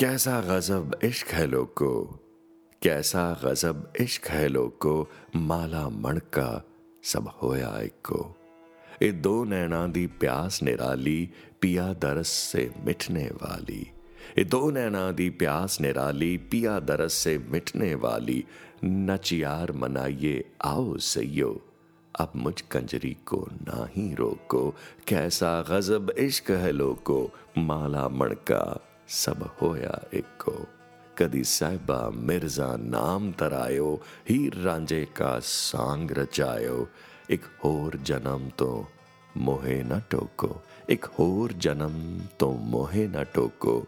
कैसा गजब इश्क है लोग को? कैसा गजब इश्क है लोग को? माला मणका सब होया एक को। ए दो नैना दी प्यास निराली, पिया दरस से मिटने वाली। ए दो नैना दी प्यास निराली, पिया दरस से मिटने वाली। नचियार मनाइए आओ सैयो। अब मुझ कंजरी को ना ही रोको। कैसा गजब इश्क है लोको माला मणका सब होया इको। कदी साहिबा मिर्ज़ा नाम तरायो, हीर रांझे का सांग रचायो। एक होर जन्म तो मोहे न टोको, एक होर जन्म तो मोहे न टोको।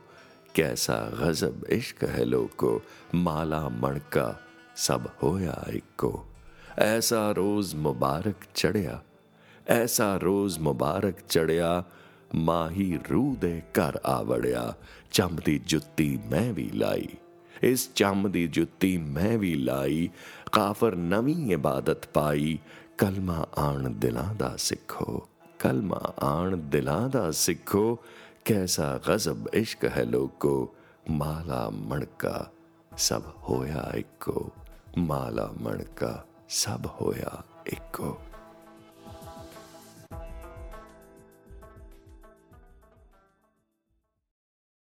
कैसा गजब इश्क है लोको माला मणका सब होया इको। ऐसा रोज मुबारक चढ़िया ऐसा रोज मुबारक चढ़िया ਮਾਹੀ ਰੂਹ ਦੇ ਘਰ ਆ ਵੜਿਆ ਚੰਮ ਦੀ ਜੁੱਤੀ ਮੈਂ ਵੀ ਲਾਈ ਇਸ ਚੰਮ ਦੀ ਜੁੱਤੀ ਮੈਂ ਵੀ ਲਾਈ ਕਾਫਰ ਨਵੀਂ ਇਬਾਦਤ ਪਾਈ ਕਲਮਾ ਆਣ ਦਿਲਾਂ ਦਾ ਸਿੱਖੋ ਕਲਮਾ ਆਣ ਦਿਲਾਂ ਦਾ ਸਿੱਖੋ ਕੈਸਾ ਗਜ਼ਬ ਇਸ਼ਕ ਹੈ ਲੋਕੋ ਮਾਲਾ ਮਣਕਾ ਸਭ ਹੋਇਆ ਇੱਕੋ ਮਾਲਾ ਮਣਕਾ सब होया एक